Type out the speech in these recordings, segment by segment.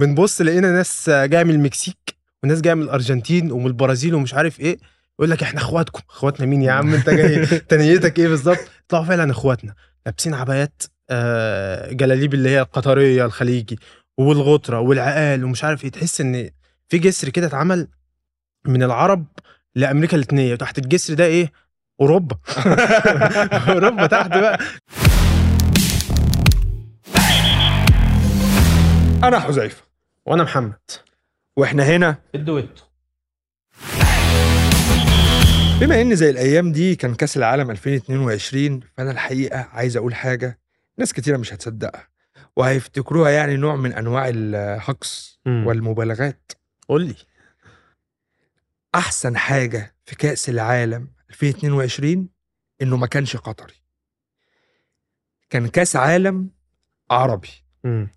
بنبص لقينا ناس جاية من المكسيك وناس جاية من الأرجنتين ومن البرازيل ومش عارف إيه. يقول لك إحنا إخواتكم. إخواتنا مين يا عم؟ أنت جاي تنيتك إيه بالظبط؟ طلعوا فعلا إخواتنا. لابسين عبايات آه، جلاليب اللي هي القطرية الخليجي والغطره والعقال ومش عارف إيه. تحس إن في جسر كده اتعمل من العرب لأمريكا اللاتينيه وتحت الجسر ده إيه؟ أوروبا. أوروبا تحت بقى. أنا حذيفة. وأنا محمد. وإحنا هنا. الدويتو بما إن زي الأيام دي كان كأس العالم 2022 فأنا الحقيقة عايز أقول حاجة ناس كتيرة مش هتصدقها وهيفتكروها يعني نوع من أنواع الهقص. والمبالغات. قول لي. أحسن حاجة في كأس العالم 2022 إنه ما كانش قطري. كان كأس عالم عربي. مم.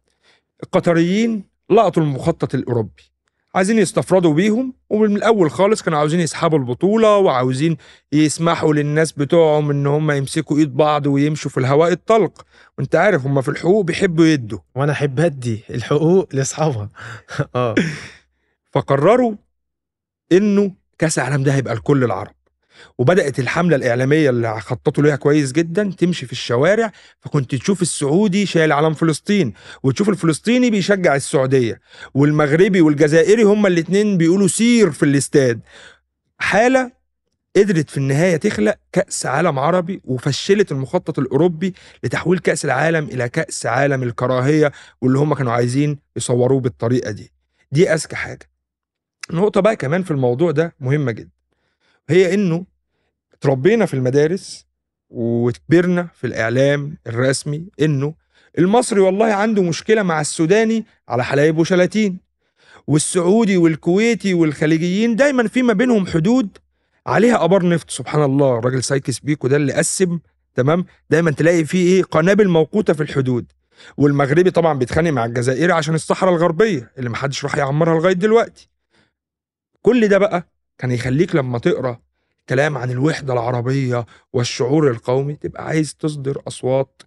القطريين لقطوا المخطط الأوروبي. عايزين يستفردوا بيهم ومن الأول خالص كانوا عاوزين يسحبوا البطولة وعاوزين يسمحوا للناس بتوعهم إن هم يمسكوا إيد بعض ويمشوا في الهواء الطلق. وأنت عارف هم في الحقوق بيحبوا يدوا. وأنا أحب أدي الحقوق لأصحابها. آه. فقرروا إنه كأس العالم ده هيبقى لكل العرب. وبدأت الحملة الإعلامية اللي خططوا ليها كويس جدا تمشي في الشوارع فكنت تشوف السعودي شايل علم فلسطين وتشوف الفلسطيني بيشجع السعودية والمغربي والجزائري هما الاتنين بيقولوا سير في الاستاد. حالة قدرت في النهاية تخلق كأس عالم عربي وفشلت المخطط الأوروبي لتحويل كأس العالم إلى كأس عالم الكراهية واللي هم كانوا عايزين يصوروه بالطريقة دي. دي أذكى حاجة. نقطة بقى كمان في الموضوع ده مهمة جدا. هي إنه اتربينا في المدارس وكبرنا في الإعلام الرسمي إنه المصري والله عنده مشكلة مع السوداني على حلايب وشلاتين. والسعودي والكويتي والخليجيين دايما في ما بينهم حدود عليها أبار نفط. سبحان الله الراجل سايكس بيكو ده اللي قسم تمام؟ دايما تلاقي فيه إيه؟ قنابل موقوتة في الحدود. والمغربي طبعا بيتخانق مع الجزائري عشان الصحراء الغربية اللي محدش راح يعمرها لغاية دلوقتي. كل ده بقى كان يخليك لما تقرأ كلام عن الوحدة العربية والشعور القومي تبقى عايز تصدر أصوات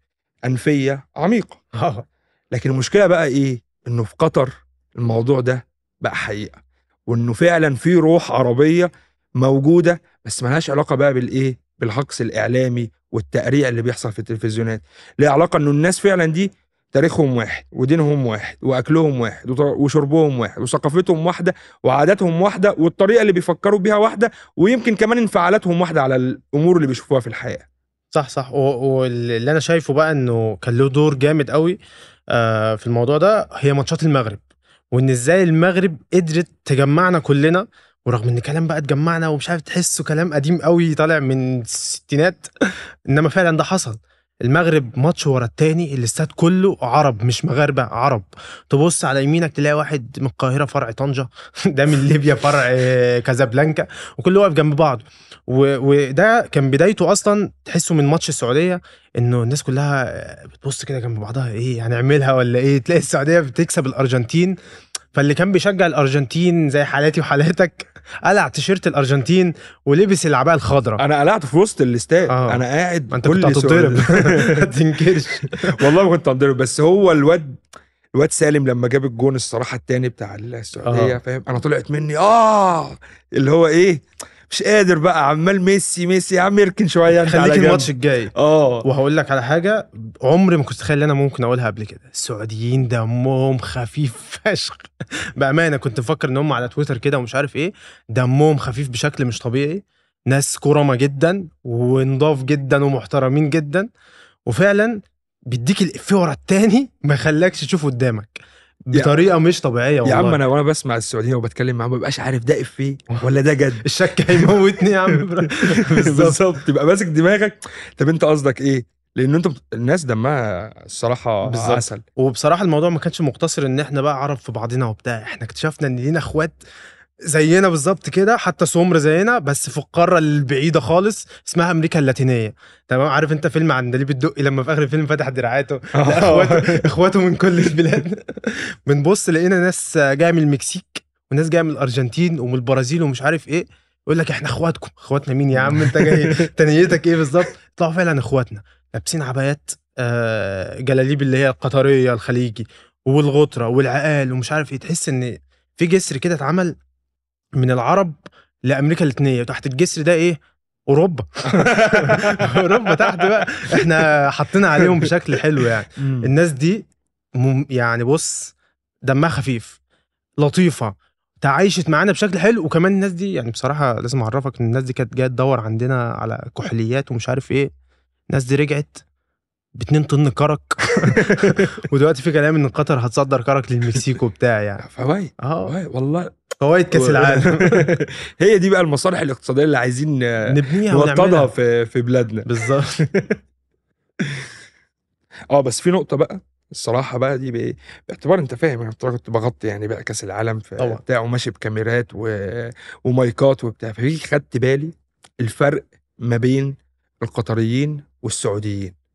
أنفية عميقة. آه. لكن المشكلة بقى إيه؟ إنه في قطر الموضوع ده بقى حقيقة وإنه فعلا في روح عربية موجودة بس ملهاش علاقة بقى بالإيه؟ بالهجص الإعلامي والتقريع اللي بيحصل في التلفزيونات. ليه علاقة إنه الناس فعلا دي تاريخهم واحد ودينهم واحد وأكلهم واحد وشربهم واحد وثقافتهم واحدة وعاداتهم واحدة والطريقة اللي بيفكروا بيها واحدة ويمكن كمان انفعالاتهم واحدة على الأمور اللي بيشوفوها في الحياة. صح صح. واللي أنا شايفه بقى إنه كان له دور جامد قوي آه، في الموضوع ده هي ماتشات المغرب وإن إزاي المغرب قدرت تجمعنا كلنا ورغم إن كلام بقى اتجمعنا ومش عارف تحسه كلام قديم قوي طالع من الستينات إنما فعلا ده حصل. المغرب ماتش ورا التاني الاستاد كله عرب مش مغاربة عرب. تبص على يمينك تلاقي واحد من القاهرة فرع طنجة. ده من ليبيا فرع آه، كازابلانكا. وكله واقف جنب بعض. وده كان بدايته أصلا تحسه من ماتش السعودية إنه الناس كلها بتبص كده جنب بعضها إيه هنعملها ولا إيه؟ تلاقي السعودية بتكسب الأرجنتين. فاللي كان بيشجع الأرجنتين زي حالاتي وحالاتك قلع تيشيرت الأرجنتين ولبس العبايه الخضراء. أنا قلعت في وسط الاستاد. آه. أنا قاعد ما أنت كنت هتتضرب سعودي. ما تنكرش. والله ما كنت هتضرب. بس هو الواد الواد سالم لما جاب الجون الصراحة التاني بتاع السعودية آه. فاهم؟ أنا طلعت مني آه! اللي هو إيه؟ مش قادر بقى عمال ميسي ميسي يا عم اركن شوية انت خليك. الماتش الجاي. آه. وهقول لك على حاجة عمري ما كنت اتخيل إن أنا ممكن أقولها قبل كده. السعوديين دمهم خفيف فشخ. بأمانة كنت مفكر إن هم على تويتر كده ومش عارف إيه. دمهم خفيف بشكل مش طبيعي. ناس كرمة جدا ونضاف جدا ومحترمين جدا. وفعلا بيديك الإفيه ورا التاني ما يخليكش تشوفه قدامك. بطريقة مش طبيعية والله يا عم أنا وأنا بسمع السعوديين وبتكلم معاهم ما ببقاش عارف ده افيه ولا ده جد. الشك هيموتني يا عم. بالظبط. تبقى ماسك دماغك. طب أنت قصدك إيه؟ لأن انت الناس دمها الصراحة بالظبط. عسل. وبصراحة الموضوع ما كانش مقتصر إن إحنا بقى عرب في بعضنا وبتاع. إحنا اكتشفنا إن لينا أخوات زينا بالظبط كده حتى سمر زينا بس في القارة البعيدة خالص اسمها أمريكا اللاتينية. تمام؟ عارف أنت فيلم عندليب الدقي لما في آخر الفيلم فتح دراعاته؟ لا، اخواته إخواته من كل البلاد. بنبص لقينا ناس جاية من المكسيك وناس جاية من الأرجنتين ومن البرازيل ومش عارف إيه. يقول لك إحنا إخواتكم. إخواتنا مين يا عم؟ أنت جاي تنيتك إيه بالظبط؟ طلعوا فعلا إخواتنا. لابسين عبايات آه، جلاليب اللي هي القطرية الخليجي والغطرة والعقال ومش عارف إيه. تحس إن في جسر كده اتعمل من العرب لأمريكا اللاتينيه وتحت الجسر ده إيه؟ أوروبا. أوروبا تحت بقى. إحنا حطينا عليهم بشكل حلو يعني. الناس دي مم يعني بص دمها خفيف لطيفة. تعايشت معانا بشكل حلو. وكمان الناس دي يعني بصراحة لازم أعرفك إن الناس دي كانت جاية تدور عندنا على كحوليات ومش عارف إيه. الناس دي رجعت ب 2 طن كرك. ودلوقتي في كلام إن قطر هتصدر كرك للمكسيك وبتاع يعني. فوايد آه. فوايد، والله. فوائد كأس العالم. هي دي بقى المصالح الاقتصادية اللي عايزين نبنيها نوطدها ونعملها. في في بلادنا. بالظبط. آه بس في نقطة بقى. الصراحة بقى دي؟ باعتبار أنت فاهم أنا كنت بغطي يعني بقى كأس العالم في طبعا. بتاع وماشي بكاميرات و... ومايكات وبتاع. ففي خدت بالي الفرق ما بين القطريين والسعوديين.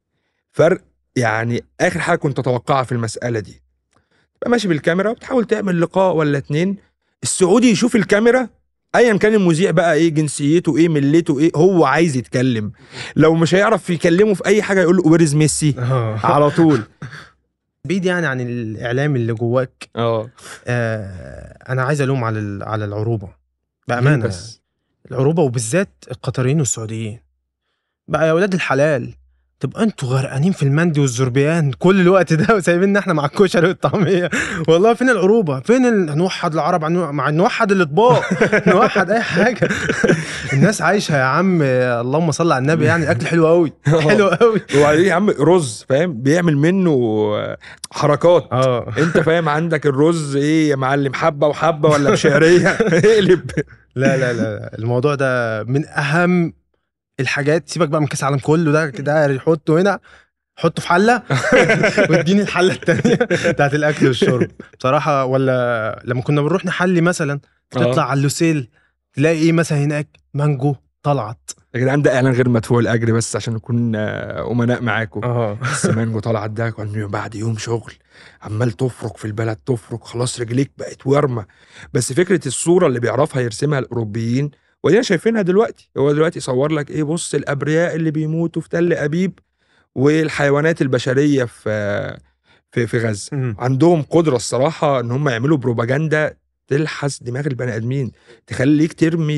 فرق يعني آخر حاجة كنت أتوقعها في المسألة دي. تبقى ماشي بالكاميرا وبتحاول تعمل لقاء ولا اتنين. السعودي يشوف الكاميرا ايا كان المذيع بقى إيه جنسيته إيه ملته إيه هو عايز يتكلم. لو مش هيعرف يكلمه في أي حاجة يقول له ويرز ميسي على طول. بعيد يعني عن الإعلام اللي جواك. آه. آه أنا عايز ألوم على على العروبة. بأمانة. بس؟ العروبة وبالذات القطريين والسعوديين. بقى يا ولاد الحلال. تبقى أنتوا غرقانين في المندي والزربيان كل الوقت ده وسايبيننا إحنا مع الكشري والطعمية؟ والله فين العروبه فين ال... نوحد العرب عن مع نوحد الأطباق؟ نوحد أي حاجة. الناس عايشة يا عم اللهم صل على النبي يعني الاكل حلو قوي حلو قوي وبعدين يا عم رز فاهم؟ بيعمل منه حركات. آه. أنت فاهم عندك الرز إيه يا معلم حبة وحبة ولا بشعرية؟ اقلب. لا لا لا. الموضوع ده من أهم الحاجات سيبك بقى من كاس العالم كله ده كده حطه هنا حطه في حلة واديني الحلة التانية بتاعت الأكل والشرب. بصراحة ولا لما كنا بنروح نحلي مثلا تطلع على اللوسيل تلاقي إيه مثلا هناك؟ مانجو طلعت. يا جدعان ده إعلان غير مدفوع الأجر بس عشان نكون آه، أمناء معاكم. آه. بس مانجو طلعت ده كان بعد يوم شغل عمال تفرك في البلد تفرك خلاص رجليك بقت ورمه بس فكرة الصورة اللي بيعرفها يرسمها الأوروبيين ودينا شايفينها دلوقتي. هو دلوقتي يصور لك إيه بص الأبرياء اللي بيموتوا في تل أبيب والحيوانات البشرية في في في غزة. عندهم قدرة الصراحة إن هم يعملوا بروباجندا تلحس دماغ البني آدمين تخليك ترمي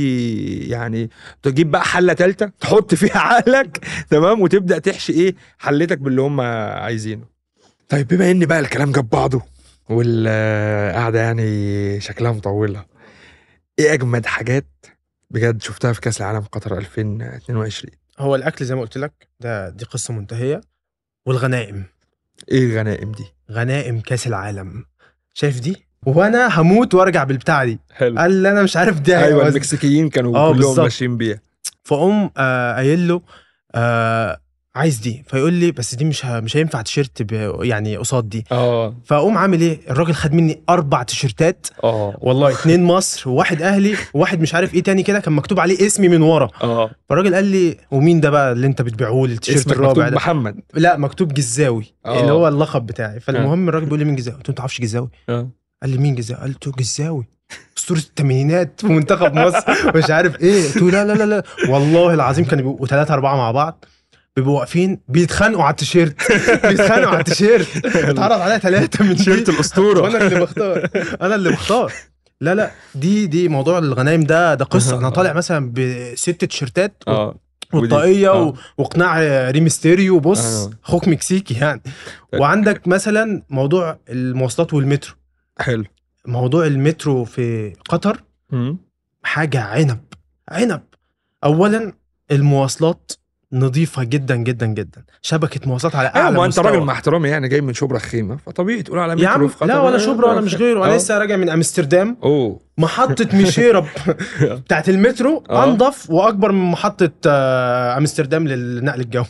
يعني تجيب بقى حلة ثالثه تحط فيها عقلك تمام وتبدأ تحشي إيه حلتك باللي هم عايزينه. طيب بما إن بقى الكلام جاب بعضه والقعدة يعني شكلها مطولة إيه أجمد حاجات بجد شفتها في كأس العالم قطر 2022 هو الأكل زي ما قلت لك ده دي قصة منتهية. والغنائم. إيه الغنائم دي؟ غنائم كأس العالم. شايف دي؟ وأنا هموت وأرجع بالبتاعة دي. حلو. قال لي أنا مش عارف دي أيوه. المكسيكيين كانوا آه، كلهم. ماشيين بيها. فأقوم آه، قايل له آه عايز دي فيقول لي بس دي مش ه- مش هينفع تيشيرت ب- يعني قصاد دي. آه. فأقوم عامل إيه؟ الراجل خد مني أربع تيشيرتات. آه. والله اتنين مصر وواحد أهلي وواحد مش عارف إيه تاني كده كان مكتوب عليه اسمي من ورا. آه. فالراجل قال لي ومين ده بقى اللي أنت بتبيعه لي التيشيرت الرابع مكتوب ده؟ محمد. لا مكتوب جزاوي آه. اللي هو اللقب بتاعي. فالمهم الراجل بيقول لي مين جزاوي؟ قلت له أنت تعرفش جزاوي. آه. قال لي مين جزاوي؟ قلت له جزاوي. أسطورة الثمانينات في منتخب مصر. مش عارف إيه. قلت له لا لا لا لا. والله العظيم كانوا بيبقوا ثلاثة أربعة مع بعض. بيبقوا واقفين بيتخانقوا على التيشيرت. بيتخانقوا على التيشيرت. اتعرض عليا ثلاثة من تيشيرت الأسطورة. وأنا اللي بختار. أنا اللي بختار. لا لا دي دي موضوع الغنايم ده ده قصة. أنا طالع مثلا بست تيشيرتات آه. والطاقية آه. وقناع ريمستيريو بص آه. أخوك مكسيكي يعني. وعندك مثلا موضوع المواصلات والمترو. حلو. موضوع المترو في قطر. حاجة عنب. عنب. اولا المواصلات نظيفة جدا جدا جدا. شبكة مواصلات على أيوه أعلى ما أنت. راجل مع احترامي يعني جاي من شبرا خيمة. فطبيعي تقول على يا عم لا ولا آه، شبرا ولا مش غيره. أنا آه. لسه راجع من أمستردام. أوه. محطة ميشيرب بتاعت المترو آه. أنضف وأكبر من محطة آه، أمستردام للنقل الجوي.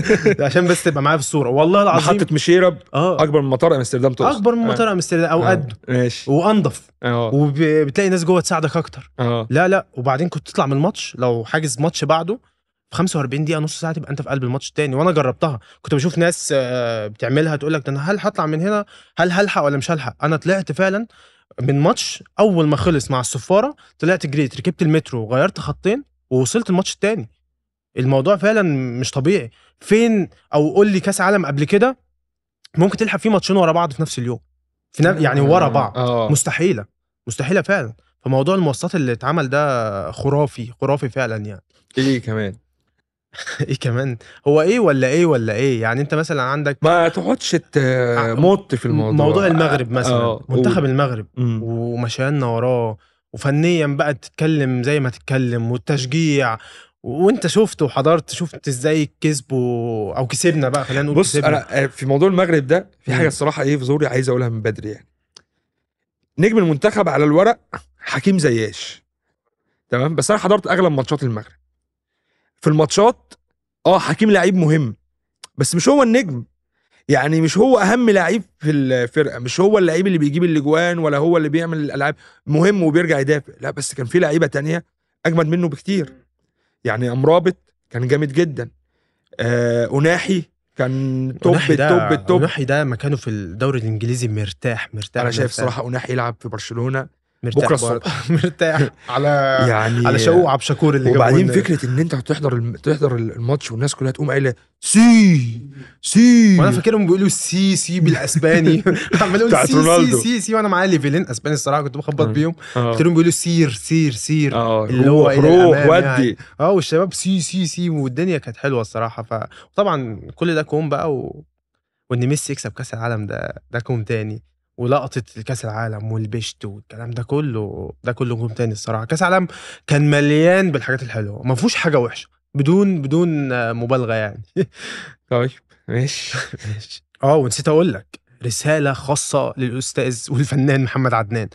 عشان بس تبقى معايا في الصورة. والله العظيم محطة مشيرب آه. أكبر من مطار أمستردام تقصد. أكبر من مطار أمستردام أو آه. قده ماشي. وأنضف. وبتلاقي ناس جوه تساعدك أكتر. لا لا. وبعدين كنت تطلع من الماتش لو حاجز ماتش بعده في 45 دقيقة نص ساعة تبقى أنت في قلب الماتش التاني وأنا جربتها. كنت بشوف ناس آه، بتعملها تقول لك ده أنا هل هطلع من هنا؟ هل هلحق ولا مش هلحق؟ أنا طلعت فعلا من ماتش أول ما خلص مع الصفارة طلعت جريت ركبت المترو غيرت خطين ووصلت الماتش التاني الموضوع فعلا مش طبيعي. فين؟ أو قول لي كأس عالم قبل كده ممكن تلحق فيه ماتشين ورا بعض في نفس اليوم. في نف... يعني ورا بعض. آه. مستحيلة. مستحيلة فعلا. فموضوع المواصلات اللي اتعمل ده خرافي خرافي فعلا يعني. إيه كمان؟ إيه كمان؟ هو إيه ولا إيه ولا إيه؟ يعني أنت مثلا عندك ما تقعدش تمط في الموضوع. موضوع المغرب مثلا آه، منتخب. المغرب. مم. ومشينا وراه. وفنيا بقى تتكلم زي ما تتكلم والتشجيع. وأنت شفت وحضرت شفت إزاي كسبوا أو كسبنا بقى خلينا نقول بص كسبنا. أنا في موضوع المغرب ده في. حاجة الصراحة إيه في زوري عايز أقولها من بدري يعني. نجم المنتخب على الورق حكيم زياش. تمام؟ بس أنا حضرت أغلب ماتشات المغرب. في الماتشات آه حكيم لعيب مهم بس مش هو النجم. يعني مش هو أهم لعيب في الفرقة مش هو اللعيب اللي بيجيب الأجوان ولا هو اللي بيعمل الألعاب. مهم وبيرجع يدافع. لا بس كان في لعيبة تانية أجمد منه بكتير. يعني امرابط كان جامد جدا. آه اناحي كان top التوب التوب وناحي ده مكانه في الدوري الإنجليزي مرتاح مرتاح أنا شايف. صراحة اناحي يلعب في برشلونة. مرتاح بكرة برضه. مرتاح. على يعني على شوقه عبد الشكور اللي وبعدين. فكرة إن أنت تحضر الم... تحضر الماتش والناس كلها تقوم قايلة sí sí. وأنا فاكرهم بيقولوا sí sí بالأسباني. عمال أقول سي سي رونالدو. سي سي. وأنا معايا level ين أسباني الصراحة كنت بخبط آه. بيهم. آه. قلت لهم بيقولوا سير سير سير. آه. اللي هو روح إلى روح الأمام ودي. يعني. آه والشباب sí sí sí. والدنيا كانت حلوة الصراحة. فطبعا كل ده كوم بقى و... وإن ميسي يكسب كأس العالم ده ده كوم تاني. ولقطة كأس العالم والبشت والكلام ده كله ده كله كوم تاني الصراحة. كأس العالم كان مليان بالحاجات الحلوة ما فيهوش حاجة وحشة بدون بدون مبالغة يعني. طيب ماشي آه ونسيت أقول لك رسالة خاصة للأستاذ والفنان محمد عدنان.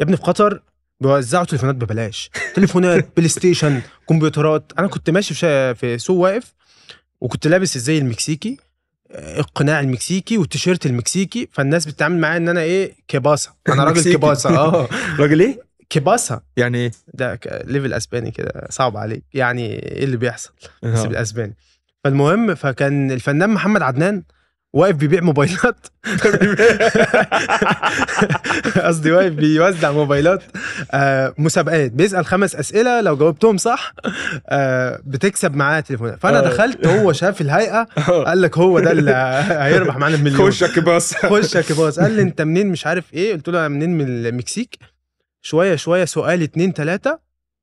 يا ابني في قطر بيوزعوا تليفونات ببلاش تليفونات بلاي ستيشن كمبيوترات. أنا كنت ماشي. في سوق واقف وكنت لابس الزي المكسيكي القناع المكسيكي والتيشيرت المكسيكي فالناس بتتعامل معايا إن أنا إيه كباسة أنا راجل. كباسة آه راجل إيه؟ كباسة يعني إيه؟ ده level أسباني كده صعب عليك يعني إيه اللي بيحصل بس. بالأسباني فالمهم فكان الفنان محمد عدنان واقف بيبيع موبايلات. قصدي واقف بيوزع موبايلات. آه مسابقات. بيسأل خمس أسئلة. لو جاوبتهم صح آه بتكسب معاه تليفونات فأنا آه. دخلت هو شاف الهيئة قال لك هو ده اللي هيربح معانا المليون. خشك بس خش يا كباس قال لي انت منين مش عارف إيه. قلت له أنا منين من المكسيك. شوية شوية سؤال اتنين تلاتة.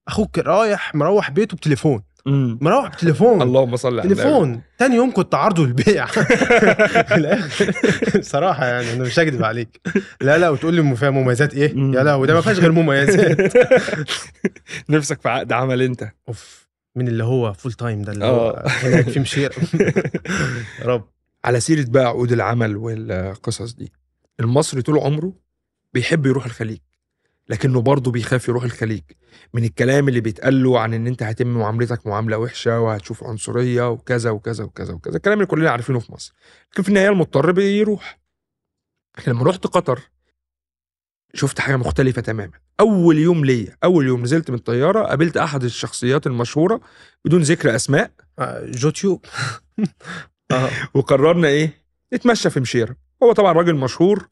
أخوك رايح مروح بيته بتليفون. مروح بتليفون اللهم صل على النبي. تليفون. تاني يوم كنت عرضه للبيع في الآخر بصراحه يعني أنا مش هكدب عليك. لا لا وتقول لي فيها مميزات إيه. يا لهوي ده ما فيهاش غير مميزات. نفسك في عقد عمل أنت. أوف من اللي هو full time ده اللي آه. هو هناك في مشير يا رب. على سيرة بقى عقود العمل والقصص دي. المصري طول عمره بيحب يروح الخليج. لكنه برضه بيخاف يروح الخليج. من الكلام اللي بيتقال له عن إن أنت هتم معاملتك معاملة وحشة وهتشوف عنصرية وكذا وكذا وكذا وكذا الكلام اللي كلنا عارفينه في مصر. لكن في النهاية المضطر بيروح. لكن لما رحت قطر شفت حاجة مختلفة تماما. أول يوم ليا أول يوم نزلت من الطيارة قابلت أحد الشخصيات المشهورة بدون ذكر أسماء. آه، جوتيوب آه. وقررنا إيه؟ نتمشى في مشيرة. هو طبعا راجل مشهور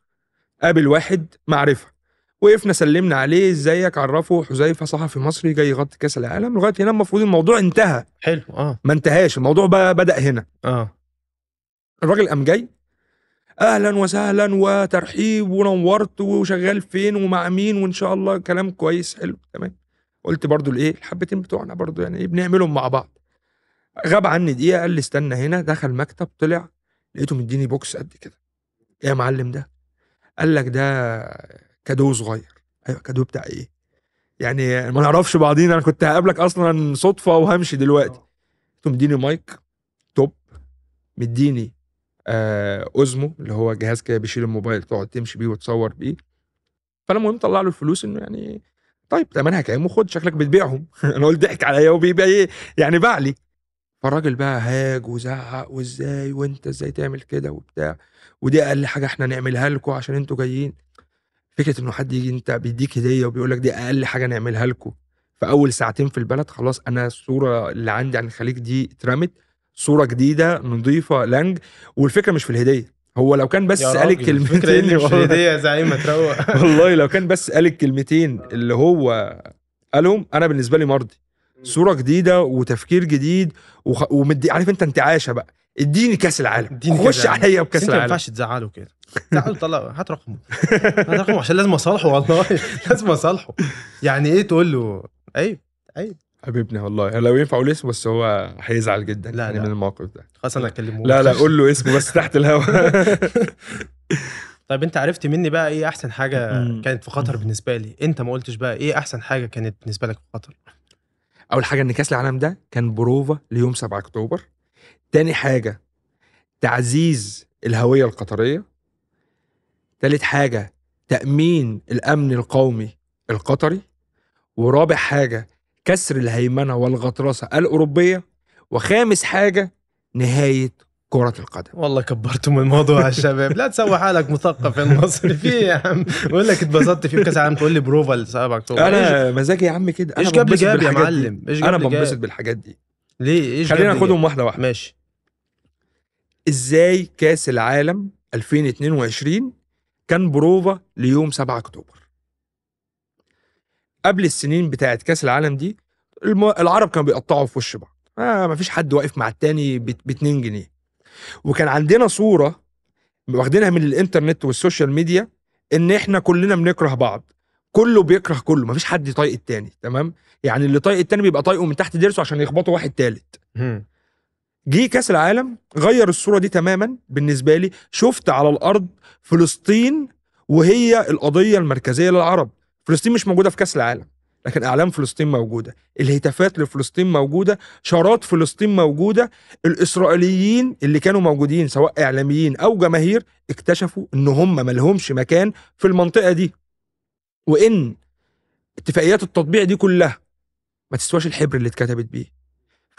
قابل واحد معرفة. وقفنا سلمنا عليه إزيك؟ عرفه. حذيفة صحفي مصري جاي يغطي كأس العالم. لغاية هنا المفروض الموضوع انتهى. حلو آه. ما انتهاش. الموضوع بقى بدأ هنا. آه. الراجل قام جاي. أهلا وسهلا وترحيب ونورت وشغال فين ومع مين وإن شاء الله كلام كويس. حلو تمام. قلت برضو الايه الحبتين بتوعنا برضو يعني إيه؟ بنعملهم مع بعض. غاب عني دقيقة قال لي استنى هنا. دخل مكتب طلع. لقيته مديني box قد كده. إيه يا معلم ده؟ قال لك ده cadeau صغير. أيوه cadeau بتاع إيه؟ يعني ما نعرفش بعضينا أنا كنت هقابلك أصلا صدفة وهمشي دلوقتي. قلت له مديني مايك توب مديني آه اوزمو اللي هو جهاز كده بيشيل الموبايل تقعد تمشي بيه وتصور بيه. فأنا المهم طلع له الفلوس إنه يعني طيب تمنها كام وخد شكلك بتبيعهم. أنا قلت ضحك عليا وبيبيع إيه؟ يعني باع لي. فالراجل بقى هاج وزعق وإزاي وإنت إزاي تعمل كده وبتاع. ودي أقل حاجة إحنا نعملها لكم عشان إنتوا جايين. فكرة إنه حد يجي انت بيديك هدية وبيقول لك دي أقل حاجة نعملها لكم. في أول ساعتين في البلد خلاص أنا الصورة اللي عندي عن الخليج دي اترمت. صورة جديدة نظيفة لانج والفكرة مش في الهدية. هو لو كان بس قال الكلمتين اللي مش هدية يا زعيم؟ تروق. والله لو كان بس قال الكلمتين اللي هو قالهم أنا بالنسبة لي مرضي. صورة جديدة وتفكير جديد وخ... ومدي عارف أنت انتعاشة بقى. اديني كاس العالم. اديني خش العالم. عليا بكاس انت ما العالم. ينفعش تزعله كده. تزعله طلع هات رقمه. هات رقمه عشان لازم اصالحه والله. لازم اصالحه. يعني إيه تقول له؟ عيب عيب. حبيبنا والله. لو ينفع أقول اسمه بس هو هيزعل جدا. لا، يعني لا. من الموقف ده. خلاص أنا اكلمه لا لا قول له اسمه بس تحت الهوا. طيب انت عرفت مني بقى إيه احسن حاجة. كانت في خطر بالنسبة لي؟ انت ما قلتش بقى إيه احسن حاجة كانت بالنسبة لك في خطر؟ أول حاجة إن كأس العالم ده كان بروفا ليوم 7 أكتوبر. تاني حاجة تعزيز الهوية القطرية. تالت حاجة تأمين الأمن القومي القطري. ورابع حاجة كسر الهيمنة والغطرسة الأوروبية. وخامس حاجة نهاية كرة القدم. والله كبرتم الموضوع يا شباب. لا تسوي حالك مثقف يا مصري. في إيه يا عم؟ بقول لك اتبسطت في كأس العالم. تقول لي بروفا ل 7 اكتوبر أنا مزاجي يا عم كده. إيش جاب لي جاب يا بالحاجات دي. معلم؟ إيش جاب أنا بنبسط بالحاجات دي. ليه؟ إيش خلينا ناخدهم واحدة؟ واحدة. ماشي. إزاي كأس العالم 2022 كان بروفا ليوم 7 أكتوبر. قبل السنين بتاعت كأس العالم دي. العرب كانوا بيقطعوا في وش بعض. آه مفيش حد واقف مع التاني ب 2 جنيه. وكان عندنا صورة واخدينها من الإنترنت والسوشيال ميديا إن إحنا كلنا بنكره بعض. كله بيكره كله مفيش حد يطايق التاني تمام؟ يعني اللي طايق التاني بيبقى طايقه من تحت ضرسه عشان يخبطوا واحد تالت. جه كأس العالم غير الصورة دي تماما بالنسبة لي. شفت على الأرض فلسطين وهي القضية المركزية للعرب. فلسطين مش موجودة في كأس العالم لكن أعلام فلسطين موجودة. الهتافات لفلسطين موجودة شارات فلسطين موجودة. الإسرائيليين اللي كانوا موجودين سواء إعلاميين أو جماهير اكتشفوا إن هم ملهمش مكان في المنطقة دي. وإن اتفاقيات التطبيع دي كلها ما تسواش الحبر اللي اتكتبت بيه.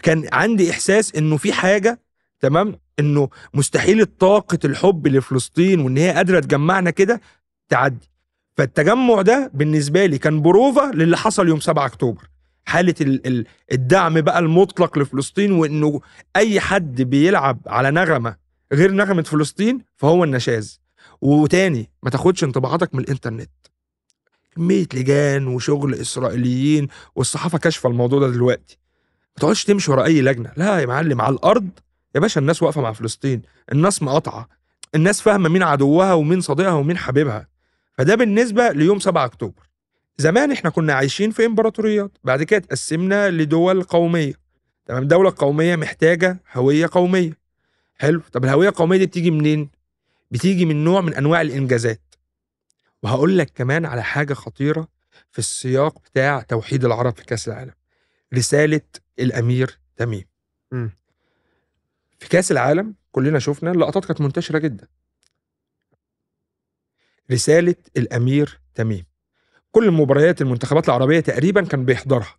كان عندي إحساس إنه في حاجة تمام؟ إنه مستحيل طاقة الحب لفلسطين وإن هي قادرة تجمعنا كده تعدي. فالتجمع ده بالنسبة لي كان بروفا للي حصل يوم 7 أكتوبر. حالة ال- ال- الدعم بقى المطلق لفلسطين وإنه أي حد بيلعب على نغمة غير نغمة فلسطين فهو النشاز. وتاني ما تاخدش انطباعاتك من الإنترنت. كمية لجان وشغل إسرائيليين والصحافة كاشفة الموضوع ده دلوقتي. ما تقعدش تمشي ورا أي لجنة. لا يا معلم على الأرض يا باشا الناس واقفة مع فلسطين الناس مقاطعة الناس فاهمة مين عدوها ومين صديقها ومين حبيبها. فده بالنسبة ليوم 7 أكتوبر. زمان إحنا كنا عايشين في إمبراطوريات بعد كده اتقسمنا لدول قومية. تمام دولة قومية محتاجة هوية قومية. حلو طب الهوية القومية دي بتيجي منين؟ بتيجي من نوع من أنواع الإنجازات. وهقول لك كمان على حاجة خطيرة في السياق بتاع توحيد العرب في كأس العالم. رسالة الأمير تميم. في كأس العالم كلنا شفنا اللقطات كانت منتشرة جدا. رسالة الأمير تميم. كل المباريات المنتخبات العربية تقريبا كان بيحضرها.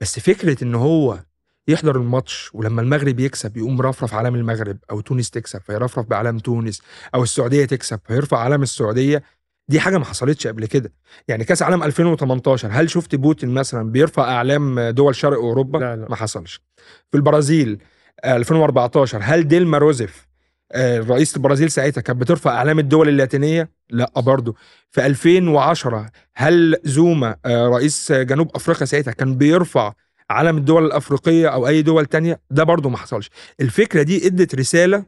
بس فكرة إن هو يحضر الماتش ولما المغرب يكسب يقوم رفرف علم المغرب أو تونس تكسب فيرفرف بعلم تونس أو السعودية تكسب فيرفع علم السعودية دي حاجة ما حصلتش قبل كده. يعني كأس عالم 2018 هل شفت بوتين مثلا بيرفع أعلام دول شرق أوروبا؟ لا، لا. ما حصلش. في البرازيل آه، 2014 هل ديلما روزيف آه، رئيس البرازيل ساعتها كانت بترفع أعلام الدول اللاتينية؟ لا برضه. في 2010 هل زوما آه، رئيس جنوب أفريقيا ساعتها كان بيرفع علم الدول الأفريقية أو أي دول تانية؟ ده برضه ما حصلش. الفكرة دي إدت رسالة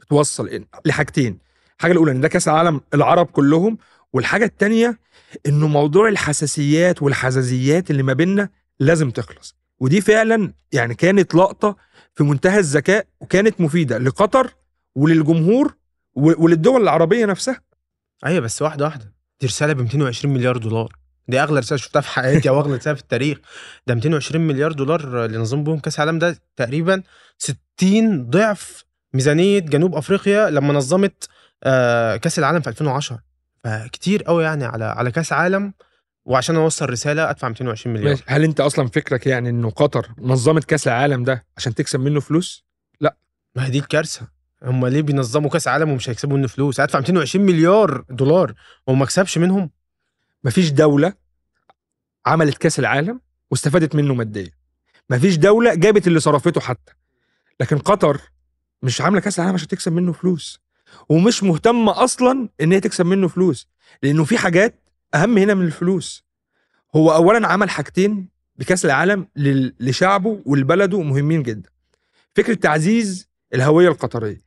بتوصل لحاجتين. الحاجة الأولى إن ده كأس العالم العرب كلهم. والحاجة التانية إنه موضوع الحساسيات والحزازيات اللي ما بيننا لازم تخلص. ودي فعلا يعني كانت لقطة في منتهى الذكاء وكانت مفيدة لقطر وللجمهور وللدول العربية نفسها. أيوه بس واحدة واحدة. دي رسالة ب 220 مليار دولار. دي أغلى رسالة شفتها في حياتي أو أغلى رسالة في التاريخ. ده 220 مليار دولار اللي نظم بهم كأس العالم ده تقريبا 60 ضعف ميزانية جنوب أفريقيا لما نظمت كأس العالم في 2010 فكتير قوي يعني على على كأس عالم. وعشان أوصل رسالة أدفع 220 مليار ماشي. هل أنت أصلا فكرك يعني إنه قطر نظمت كأس العالم ده عشان تكسب منه فلوس؟ ما هي دي الكارثة. هم ليه بينظموا كأس عالم ومش هيكسبوا منه فلوس؟ هدفع 220 مليار دولار. وما اكسبش منهم. مفيش دولة عملت كأس العالم واستفادت منه ماديا. مفيش دولة جابت اللي صرفته حتى. لكن قطر مش عاملة كأس العالم عشان تكسب منه فلوس. ومش مهتمة أصلا إن هي تكسب منه فلوس لأنه في حاجات أهم هنا من الفلوس. هو أولا عمل حاجتين بكاس العالم لشعبه ولبلده مهمين جدا. فكرة تعزيز الهوية القطرية.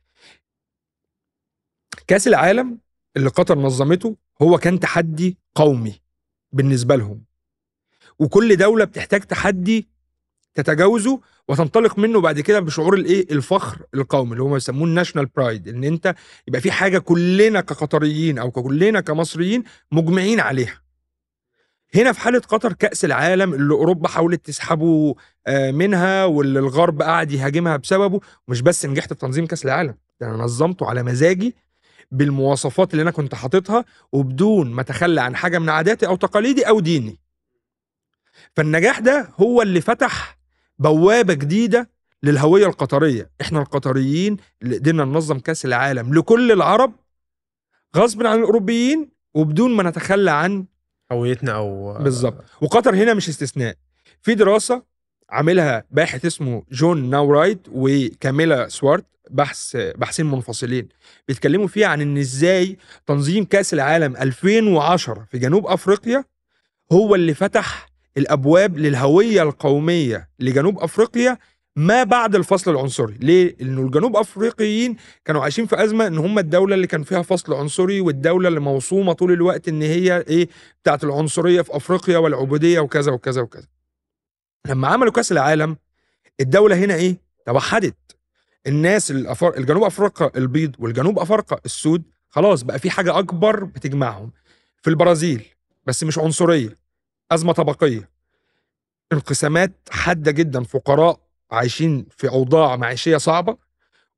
كأس العالم اللي قطر نظمته هو كان تحدي قومي بالنسبة لهم. وكل دولة بتحتاج تحدي تتجاوزه وتنطلق منه بعد كده بشعور الايه؟ الفخر القومي اللي هم بيسموه الناشونال برايد إن أنت يبقى في حاجة كلنا كقطريين أو كلنا كمصريين مجمعين عليها. هنا في حالة قطر كأس العالم اللي أوروبا حاولت تسحبه آه، منها واللي الغرب قاعد يهاجمها بسببه مش بس نجحت في تنظيم كأس العالم ده أنا نظمته على مزاجي بالمواصفات اللي أنا كنت حاططها وبدون ما أتخلى عن حاجة من عاداتي أو تقاليدي أو ديني. فالنجاح ده هو اللي فتح بوابة جديدة للهوية القطرية. إحنا القطريين اللي قدرنا ننظم كأس العالم لكل العرب غصب عن الأوروبيين وبدون ما نتخلى عن هويتنا أو بالظبط. وقطر هنا مش استثناء. في دراسة عاملها باحث اسمه جون ناورايت وكاميلا سوارت بحث بحثين منفصلين بيتكلموا فيها عن إن إزاي تنظيم كأس العالم 2010 في جنوب أفريقيا هو اللي فتح الأبواب للهوية القومية لجنوب أفريقيا ما بعد الفصل العنصري. ليه؟ لأنه الجنوب أفريقيين كانوا عايشين في أزمة إن هم الدولة اللي كان فيها فصل عنصري والدولة اللي موصومة طول الوقت إن هي إيه؟ بتاعت العنصرية في أفريقيا والعبودية وكذا وكذا وكذا. لما عملوا كأس العالم الدولة هنا إيه؟ توحدت. الناس الأفر... الجنوب أفريقيا البيض والجنوب أفريقيا السود خلاص بقى في حاجة أكبر بتجمعهم. في البرازيل بس مش عنصرية. أزمة طبقية. انقسامات حادة جدا فقراء عايشين في أوضاع معيشية صعبة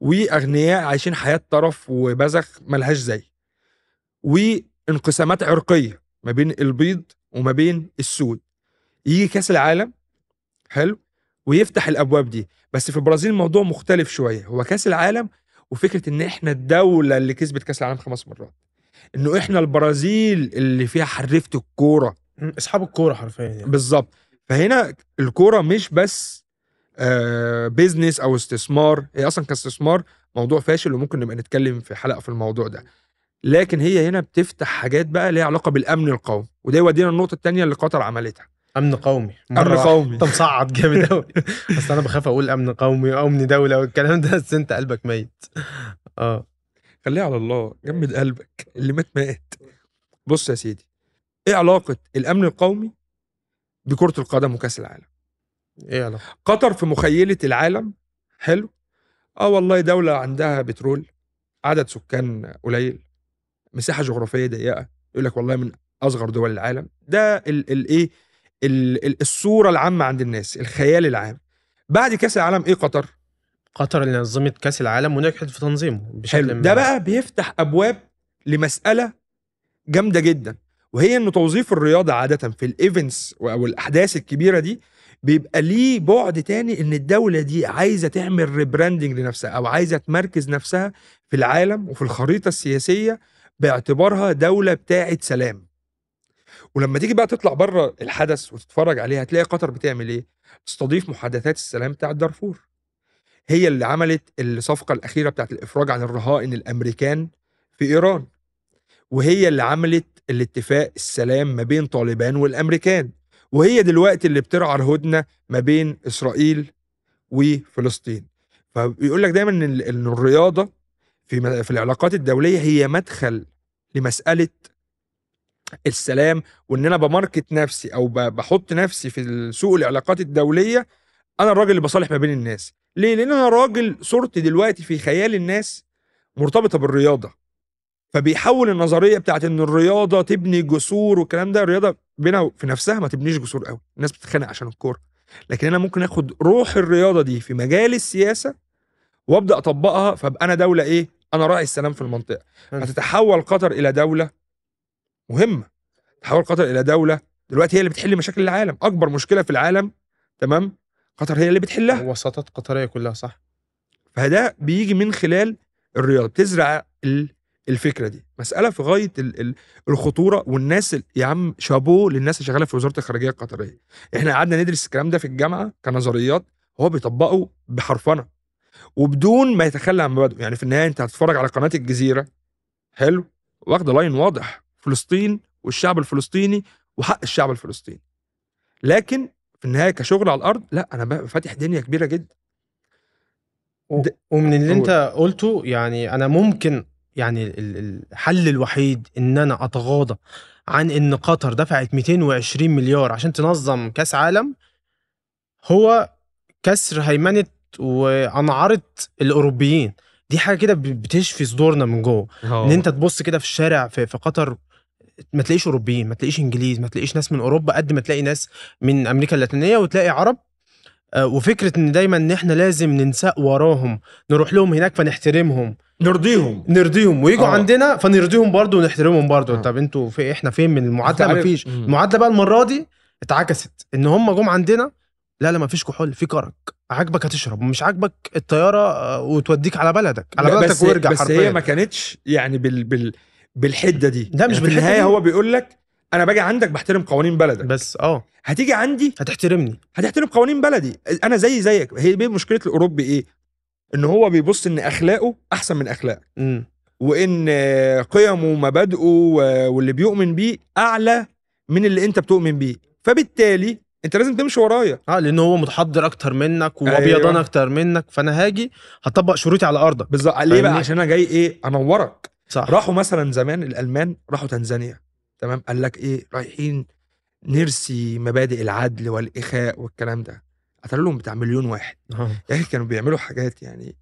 وأغنياء عايشين حياة طرف وبذخ ملهاش زي. وانقسامات عرقية ما بين البيض وما بين السود. يجي كأس العالم حلو ويفتح الأبواب دي. بس في البرازيل الموضوع مختلف شوية. هو كأس العالم وفكرة إن إحنا الدولة اللي كسبت كأس العالم خمس مرات. إنه إحنا البرازيل اللي فيها حرفه الكورة. اصحاب الكورة حرفيا يعني. بالظبط. فهنا الكورة مش بس آه بيزنس أو استثمار هي أصلا كاستثمار موضوع فاشل وممكن نبقى نتكلم في حلقة في الموضوع ده. لكن هي هنا بتفتح حاجات بقى ليها علاقة بالأمن القومي وده يودينا النقطه الثانية اللي قطر عملتها. أمن قومي. أمن. قومي. انت مصعد جامد قوي بس أنا بخاف أقول أمن قومي أو امن دولة والكلام ده بس أنت قلبك ميت. آه. خليها على الله. جمد قلبك اللي مات مات. بص يا سيدي. إيه علاقة الأمن القومي بكرة القدم وكأس العالم؟ إيه علاقة؟ قطر في مخيلة العالم حلو. آه والله دولة عندها بترول عدد سكان قليل مساحة جغرافية ضيقة. يقول لك والله من أصغر دول العالم. ده الايه الصورة العامة عند الناس الخيال العام. بعد كأس العالم إيه قطر؟ قطر اللي نظمت كأس العالم ونجحت في تنظيمه بشكل حلو. ده بقى بيفتح أبواب لمسألة جامدة جدا. وهي ان توظيف الرياضة عادة في ال events أو الأحداث الكبيرة دي بيبقى ليه بعد تاني إن الدولة دي عايزة تعمل rebranding لنفسها أو عايزة تمركز نفسها في العالم وفي الخريطة السياسية باعتبارها دولة بتاعه سلام. ولما تيجي بقى تطلع بره الحدث وتتفرج عليه هتلاقي قطر بتعمل إيه؟ تستضيف محادثات السلام بتاعه دارفور. هي اللي عملت الصفقة الأخيرة بتاعت الإفراج عن الرهائن الأمريكان في إيران. وهي اللي عملت الاتفاق السلام ما بين طالبان والأمريكان. وهي دلوقتي اللي بترعى الهدنه ما بين إسرائيل وفلسطين. فبيقول لك دايما إن الرياضة في في العلاقات الدولية هي مدخل لمسألة السلام وإن أنا بماركت نفسي أو بحط نفسي في سوق العلاقات الدولية أنا الراجل اللي بصالح ما بين الناس. ليه؟ لأن أنا راجل صورتي دلوقتي في خيال الناس مرتبطة بالرياضة. فبيحول النظرية بتاعت إن الرياضة تبني جسور والكلام ده الرياضة بينها في نفسها ما تبنيش جسور قوي الناس بتتخانق عشان الكورة. لكن أنا ممكن آخد روح الرياضة دي في مجال السياسة وأبدأ أطبقها فأبقى أنا دولة إيه؟ أنا راعي السلام في المنطقة. حلو. فتتحول قطر إلى دولة مهمة. تحول قطر إلى دولة دلوقتي هي اللي بتحل مشاكل العالم. أكبر مشكلة في العالم تمام؟ قطر هي اللي بتحلها. وساطات قطرية كلها صح. فده بيجي من خلال الرياضة. بتزرع ال- الفكرة دي. مسألة في غاية ال- ال- الخطورة والناس ال- يا عم شابوه للناس اللي شغالة في وزارة الخارجية القطرية. إحنا قعدنا ندرس الكلام ده في الجامعة كنظريات هو بيطبقه بحرفنة. وبدون ما يتخلى عن مبادئه يعني في النهاية انت هتتفرج على قناة الجزيرة حلو واخدة لاين واضح فلسطين والشعب الفلسطيني وحق الشعب الفلسطيني. لكن في النهاية كشغل على الأرض لا أنا فاتح دنيا كبيرة جدا. ومن اللي قول. أنت قلته يعني أنا ممكن يعني ال- ال- الحل الوحيد إن أنا أتغاضى عن إن قطر دفعت 220 مليار عشان تنظم كأس عالم هو كسر هيمنة وانعاره الأوروبيين. دي حاجة كده بتشفي صدورنا من جوه. إن أنت تبص كده في الشارع في, في قطر ما تلاقيش أوروبيين ما تلاقيش إنجليز ما تلاقيش ناس من أوروبا قد ما تلاقي ناس من أمريكا اللاتينية وتلاقي عرب. آه، وفكرة إن دايما إن إحنا لازم ننساق وراهم نروح لهم هناك فنحترمهم. نرضيهم. نرضيهم. ويجوا آه. عندنا فنرضيهم برضه ونحترمهم برضه. آه. طب أنتوا في إحنا فين من المعادلة؟ مفيش. مم. المعادلة بقى المرة دي اتعكست. ان هم جم عندنا لا لا مفيش كحول في كرك. عاجبك هتشرب مش عاجبك الطيارة آه، وتوديك على بلدك. على بلدك بس وارجع بس حرفيا. هي ما كانتش يعني بال بال بالحدة دي. لا، مش يعني النهاية دي. هو بيقول لك أنا باجي عندك بحترم قوانين بلدك. بس آه. هتيجي عندي؟ هتحترمني. هتحترم قوانين بلدي. أنا زي زيك. هي مشكلة الأوروبي إيه؟ إن هو بيبص إن أخلاقه أحسن من أخلاقك. وإن آه، قيمه ومبادئه واللي بيؤمن بيه أعلى من اللي أنت بتؤمن بيه. فبالتالي أنت لازم تمشي ورايا. آه لأن هو متحضر أكتر منك وأبيضان أيوة. أكتر منك. فأنا هاجي هطبق شروطي على أرضك. بالظبط. ليه بقى؟ عشان أنا جاي إيه؟ أنورك. صح. راحوا مثلا زمان الألمان راحوا تنزانيا. تمام؟ قال لك إيه؟ رايحين نرسي مبادئ العدل والإخاء والكلام ده. قتلوا لهم بتاع مليون واحد. آه. يعني كانوا بيعملوا حاجات يعني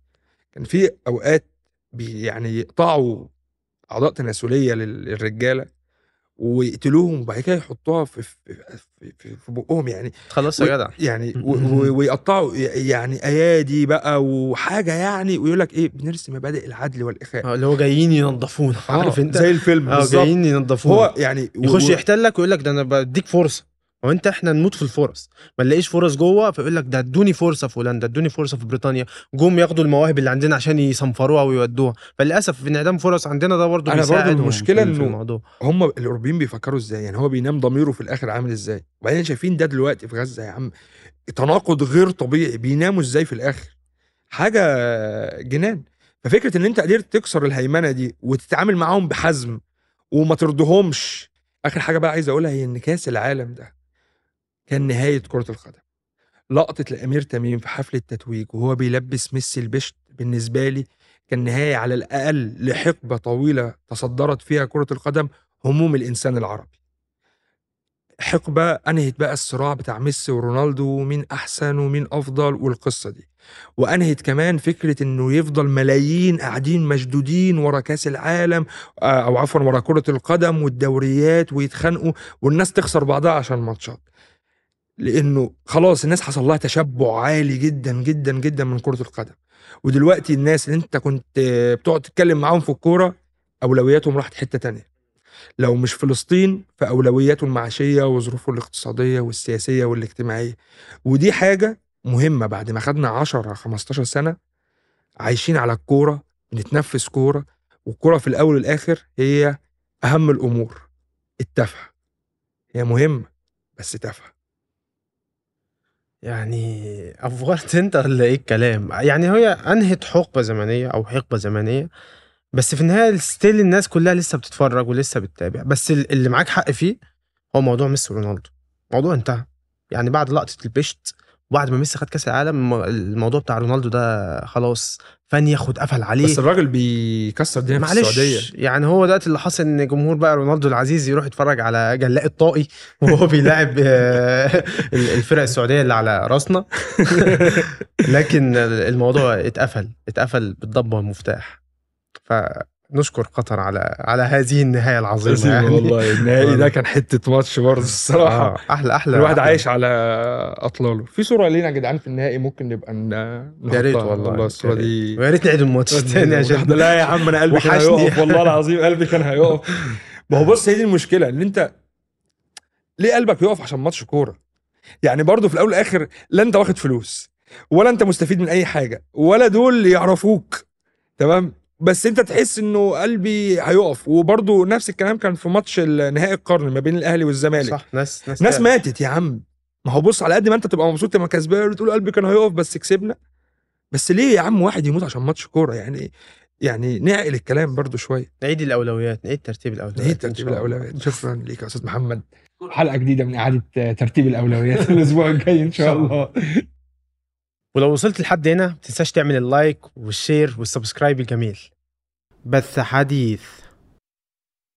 كان في أوقات بي يعني يقطعوا أعضاء تناسلية لل- للرجالة ويقتلوهم وبعد كده يحطوها في في في, في, بقهم يعني. خلاص يا جدع. يعني ويقطعوا يعني أيادي بقى وحاجة يعني. ويقول لك إيه بنرسم مبادئ العدل والإخاء. آه، اللي هو جايين ينظفونا. عارف آه، أنت؟ زي الفيلم آه بالظبط. جايين ينظفونا. هو يعني يخش يحتلك ويقول لك ده أنا بديك فرصة. هو انت إحنا نموت في الفرص. ما نلاقيش فرص جوه فيقول لك ده ادوني فرصة في هولندا ادوني فرصة في بريطانيا. جم ياخدوا المواهب اللي عندنا عشان يصنفروها ويودوها. فللأسف انعدام فرص عندنا ده برضه أنا برضه إنه الموضوع. هم الأوروبيين بيفكروا إزاي؟ يعني هو بينام ضميره في الآخر عامل إزاي؟ وبعدين شايفين ده دلوقتي في غزة يا عم تناقض غير طبيعي. بيناموا إزاي في الآخر؟ حاجة جنان. ففكرة إن أنت قدرت تكسر الهيمنة دي وتتعامل معاهم بحزم وما ترضهمش آخر حاجة بقى عايز أقولها هي إن كأس العالم ده كان نهاية كرة القدم. لقطة الأمير تميم في حفل التتويج وهو بيلبس ميسي البشت بالنسبة لي كان نهاية على الأقل لحقبة طويلة تصدرت فيها كرة القدم هموم الإنسان العربي. حقبة أنهت بقى الصراع بتاع ميسي ورونالدو ومين أحسن ومين أفضل والقصة دي. وأنهت كمان فكرة إنه يفضل ملايين قاعدين مشدودين ورا كأس العالم آه، أو عفوا ورا كرة القدم والدوريات ويتخانقوا والناس تخسر بعضها عشان ماتشات. لأنه خلاص الناس حصل لها تشبع عالي جدا جدا جدا من كرة القدم. ودلوقتي الناس اللي أنت كنت بتقعد تتكلم معاهم في الكورة أولوياتهم راحت حتة تانية. لو مش فلسطين فأولوياته المعيشية وظروفه الاقتصادية والسياسية والاجتماعية. ودي حاجة مهمة بعد ما خدنا 10 15 سنة عايشين على الكورة بنتنفس كورة والكورة في الأول والآخر هي أهم الأمور التافهة. هي مهمة بس تافهة. يعني أوفرت أنت ولا إيه الكلام؟ يعني هي انهت حقبة زمنية أو حقبة زمنية بس في النهاية still الناس كلها لسه بتتفرج ولسه بتتابع بس ال- اللي معاك حق فيه هو موضوع ميسي ورونالدو. الموضوع انتهى. يعني بعد لقطة البشت وبعد ما ميسي خد كاس العالم الم- الموضوع بتاع رونالدو ده خلاص فان ياخد قفل عليه. بس الراجل بيكسر الدنيا في السعودية. يعني هو دلوقتي اللي حاصل إن جمهور بقى رونالدو العزيز يروح يتفرج على جلاء الطائي وهو بيلاعب آه، الفرق السعودية اللي على راسنا. لكن الموضوع اتقفل اتقفل بالضبه والمفتاح فنشكر قطر على على هذه النهاية العظيمة يعني والله النهائي. ده كان حتة ماتش برضه الصراحة آه، أحلى أحلى الواحد أحلى. عايش على أطلاله في صورة لينا يا جدعان في النهائي ممكن نبقى يا ريت. والله والله الصورة. دي ويا ريت نعيد الماتش تاني عشان لا يا عم أنا قلبي كان. هيقف والله العظيم قلبي كان هيقف ما هو بص هي دي المشكلة إن أنت ليه قلبك يقف عشان ماتش كورة يعني برضه في الأول والآخر لا أنت واخد فلوس ولا أنت مستفيد من أي حاجة ولا دول يعرفوك تمام بس انت تحس انه قلبي هيقف. وبرضه نفس الكلام كان في ماتش نهائي القرن ما بين الأهلي والزمالك. صح ناس ناس ناس ماتت يا عم. ما هو بص على قد ما انت تبقى مبسوط تبقى كسبان وتقول قلبي كان هيقف بس كسبنا. بس ليه يا عم واحد يموت عشان ماتش كورة؟ يعني يعني نعقل الكلام برضو شوية. نعيد الأولويات نعيد ترتيب الأولويات إن ترتيب. الأولويات. شكرا ليك يا أستاذ محمد. حلقة جديدة من إعادة ترتيب الأولويات الأسبوع الجاي إن شاء الله. ولو وصلت لحد هنا متنساش تعمل ال like وال share وال subscribe الجميل. بث حديث.